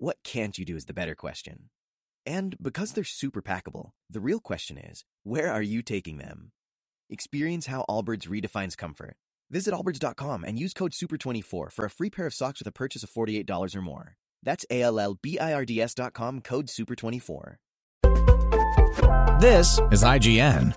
What can't you do is the better question. And because they're super packable, the real question is where are you taking them? Experience how Allbirds redefines comfort. Visit allbirds.com and use code SUPER24 for a free pair of socks with a purchase of $48 or more. That's A L L B I R D S.com code SUPER24. This is IGN.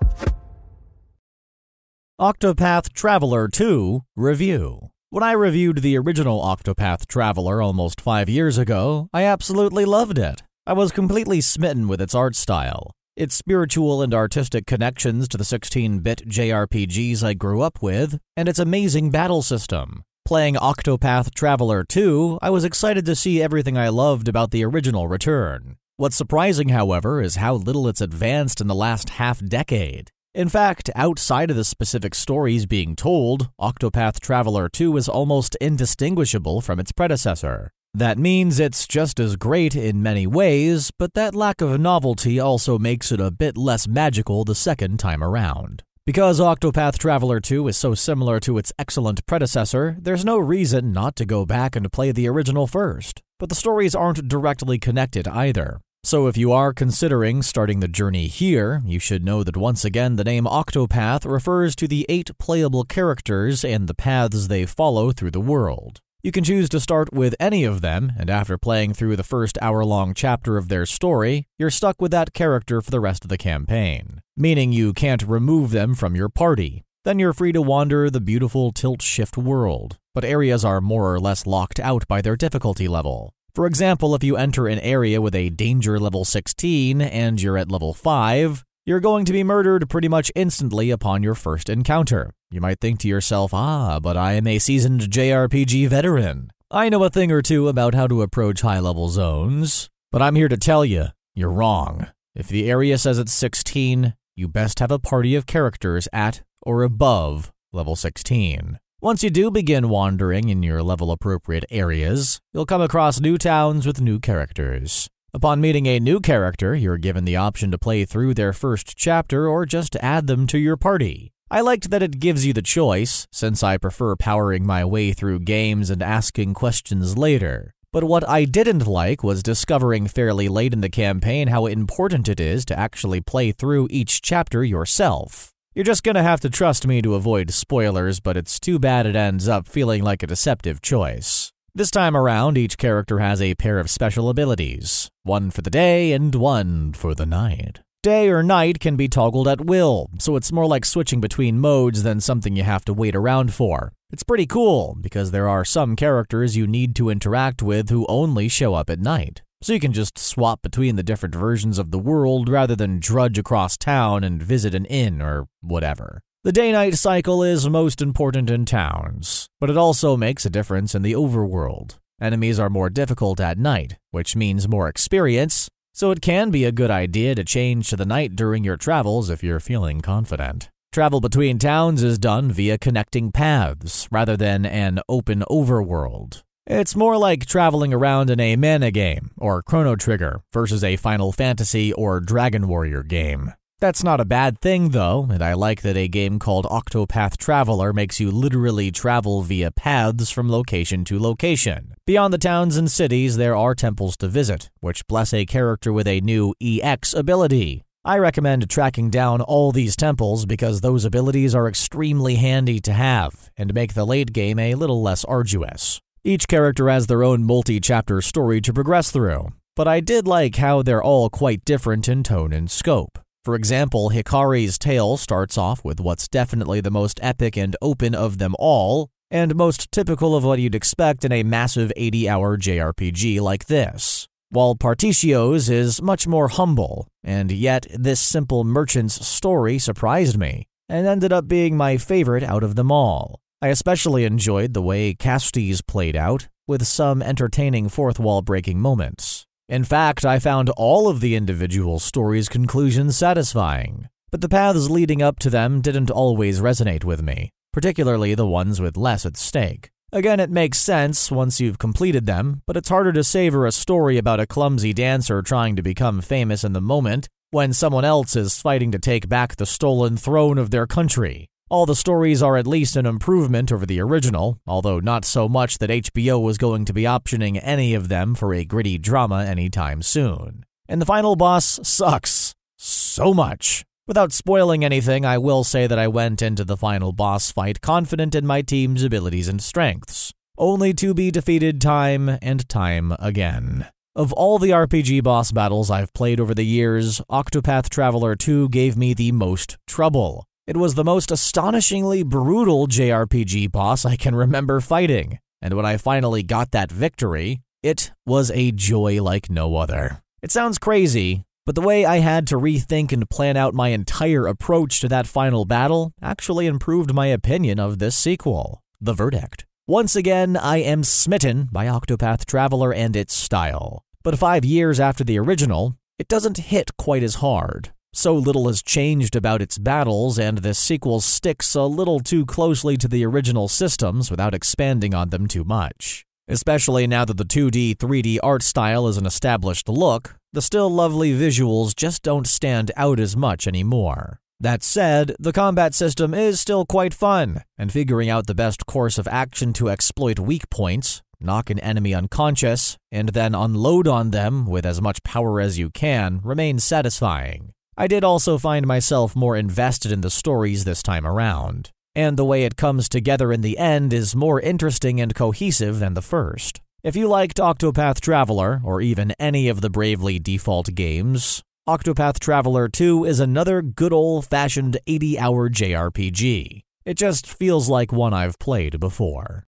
Octopath Traveler 2 Review. When I reviewed the original Octopath Traveler almost five years ago, I absolutely loved it. I was completely smitten with its art style, its spiritual and artistic connections to the 16 bit JRPGs I grew up with, and its amazing battle system. Playing Octopath Traveler 2, I was excited to see everything I loved about the original return. What's surprising, however, is how little it's advanced in the last half decade. In fact, outside of the specific stories being told, Octopath Traveler 2 is almost indistinguishable from its predecessor. That means it's just as great in many ways, but that lack of novelty also makes it a bit less magical the second time around. Because Octopath Traveler 2 is so similar to its excellent predecessor, there's no reason not to go back and play the original first. But the stories aren't directly connected either. So, if you are considering starting the journey here, you should know that once again the name Octopath refers to the eight playable characters and the paths they follow through the world. You can choose to start with any of them, and after playing through the first hour long chapter of their story, you're stuck with that character for the rest of the campaign, meaning you can't remove them from your party. Then you're free to wander the beautiful tilt shift world, but areas are more or less locked out by their difficulty level. For example, if you enter an area with a danger level 16 and you're at level 5, you're going to be murdered pretty much instantly upon your first encounter. You might think to yourself, ah, but I am a seasoned JRPG veteran. I know a thing or two about how to approach high level zones. But I'm here to tell you, you're wrong. If the area says it's 16, you best have a party of characters at or above level 16. Once you do begin wandering in your level appropriate areas, you'll come across new towns with new characters. Upon meeting a new character, you're given the option to play through their first chapter or just add them to your party. I liked that it gives you the choice, since I prefer powering my way through games and asking questions later. But what I didn't like was discovering fairly late in the campaign how important it is to actually play through each chapter yourself. You're just gonna have to trust me to avoid spoilers, but it's too bad it ends up feeling like a deceptive choice. This time around, each character has a pair of special abilities one for the day and one for the night. Day or night can be toggled at will, so it's more like switching between modes than something you have to wait around for. It's pretty cool, because there are some characters you need to interact with who only show up at night so you can just swap between the different versions of the world rather than drudge across town and visit an inn or whatever. The day night cycle is most important in towns, but it also makes a difference in the overworld. Enemies are more difficult at night, which means more experience, so it can be a good idea to change to the night during your travels if you're feeling confident. Travel between towns is done via connecting paths rather than an open overworld. It's more like traveling around in a mana game or Chrono Trigger versus a Final Fantasy or Dragon Warrior game. That's not a bad thing, though, and I like that a game called Octopath Traveler makes you literally travel via paths from location to location. Beyond the towns and cities, there are temples to visit, which bless a character with a new EX ability. I recommend tracking down all these temples because those abilities are extremely handy to have and make the late game a little less arduous. Each character has their own multi chapter story to progress through, but I did like how they're all quite different in tone and scope. For example, Hikari's tale starts off with what's definitely the most epic and open of them all, and most typical of what you'd expect in a massive 80 hour JRPG like this. While Partitio's is much more humble, and yet this simple merchant's story surprised me, and ended up being my favorite out of them all. I especially enjoyed the way Castti's played out, with some entertaining fourth wall breaking moments. In fact, I found all of the individual stories' conclusions satisfying, but the paths leading up to them didn't always resonate with me, particularly the ones with less at stake. Again, it makes sense once you've completed them, but it's harder to savor a story about a clumsy dancer trying to become famous in the moment when someone else is fighting to take back the stolen throne of their country. All the stories are at least an improvement over the original, although not so much that HBO was going to be optioning any of them for a gritty drama anytime soon. And the final boss sucks. So much. Without spoiling anything, I will say that I went into the final boss fight confident in my team's abilities and strengths, only to be defeated time and time again. Of all the RPG boss battles I've played over the years, Octopath Traveler 2 gave me the most trouble. It was the most astonishingly brutal JRPG boss I can remember fighting, and when I finally got that victory, it was a joy like no other. It sounds crazy, but the way I had to rethink and plan out my entire approach to that final battle actually improved my opinion of this sequel, The Verdict. Once again, I am smitten by Octopath Traveler and its style. But five years after the original, it doesn't hit quite as hard. So little has changed about its battles, and this sequel sticks a little too closely to the original systems without expanding on them too much. Especially now that the 2D, 3D art style is an established look, the still lovely visuals just don't stand out as much anymore. That said, the combat system is still quite fun, and figuring out the best course of action to exploit weak points, knock an enemy unconscious, and then unload on them with as much power as you can remains satisfying. I did also find myself more invested in the stories this time around, and the way it comes together in the end is more interesting and cohesive than the first. If you liked Octopath Traveler, or even any of the Bravely Default games, Octopath Traveler 2 is another good old fashioned 80 hour JRPG. It just feels like one I've played before.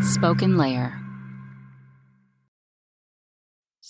Spoken Layer.